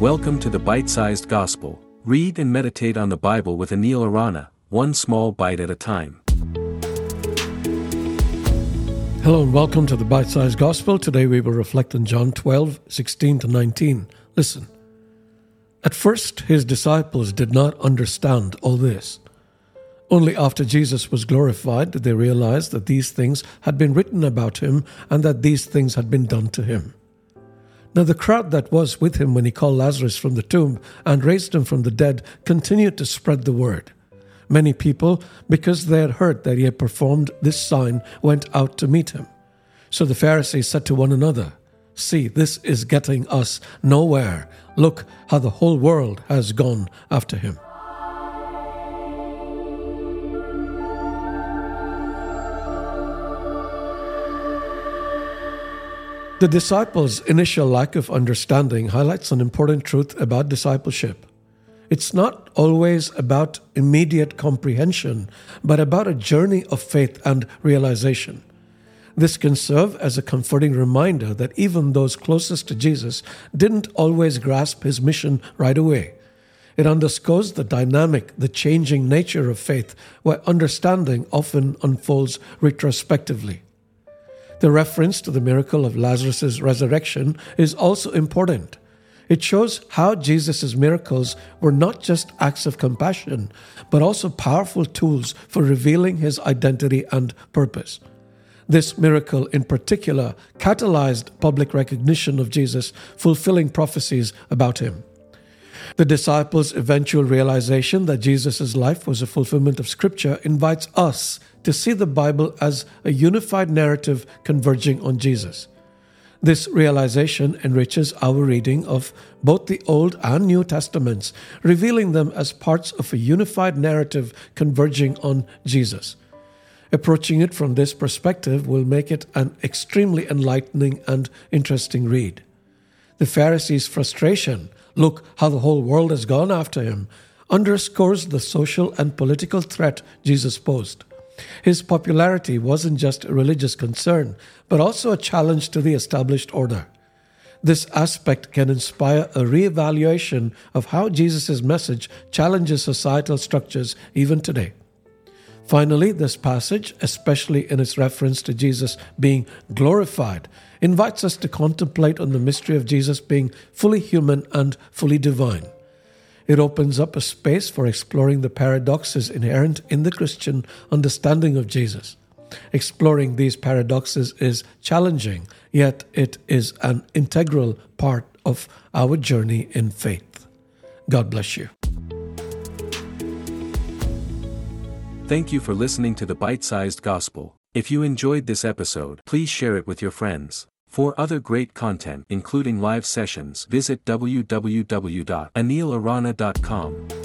Welcome to the Bite Sized Gospel. Read and meditate on the Bible with Anil Arana, one small bite at a time. Hello and welcome to the Bite Sized Gospel. Today we will reflect on John 12, 16 to 19. Listen. At first, his disciples did not understand all this. Only after Jesus was glorified did they realize that these things had been written about him and that these things had been done to him. Now, the crowd that was with him when he called Lazarus from the tomb and raised him from the dead continued to spread the word. Many people, because they had heard that he had performed this sign, went out to meet him. So the Pharisees said to one another, See, this is getting us nowhere. Look how the whole world has gone after him. The disciples' initial lack of understanding highlights an important truth about discipleship. It's not always about immediate comprehension, but about a journey of faith and realization. This can serve as a comforting reminder that even those closest to Jesus didn't always grasp his mission right away. It underscores the dynamic, the changing nature of faith, where understanding often unfolds retrospectively. The reference to the miracle of Lazarus' resurrection is also important. It shows how Jesus' miracles were not just acts of compassion, but also powerful tools for revealing his identity and purpose. This miracle, in particular, catalyzed public recognition of Jesus, fulfilling prophecies about him. The disciples' eventual realization that Jesus' life was a fulfillment of Scripture invites us to see the Bible as a unified narrative converging on Jesus. This realization enriches our reading of both the Old and New Testaments, revealing them as parts of a unified narrative converging on Jesus. Approaching it from this perspective will make it an extremely enlightening and interesting read. The Pharisees' frustration look how the whole world has gone after him underscores the social and political threat Jesus posed. His popularity wasn't just a religious concern, but also a challenge to the established order. This aspect can inspire a re-evaluation of how Jesus' message challenges societal structures even today. Finally, this passage, especially in its reference to Jesus being glorified, invites us to contemplate on the mystery of Jesus being fully human and fully divine. It opens up a space for exploring the paradoxes inherent in the Christian understanding of Jesus. Exploring these paradoxes is challenging, yet it is an integral part of our journey in faith. God bless you. Thank you for listening to the Bite Sized Gospel. If you enjoyed this episode, please share it with your friends. For other great content including live sessions visit www.anilarana.com.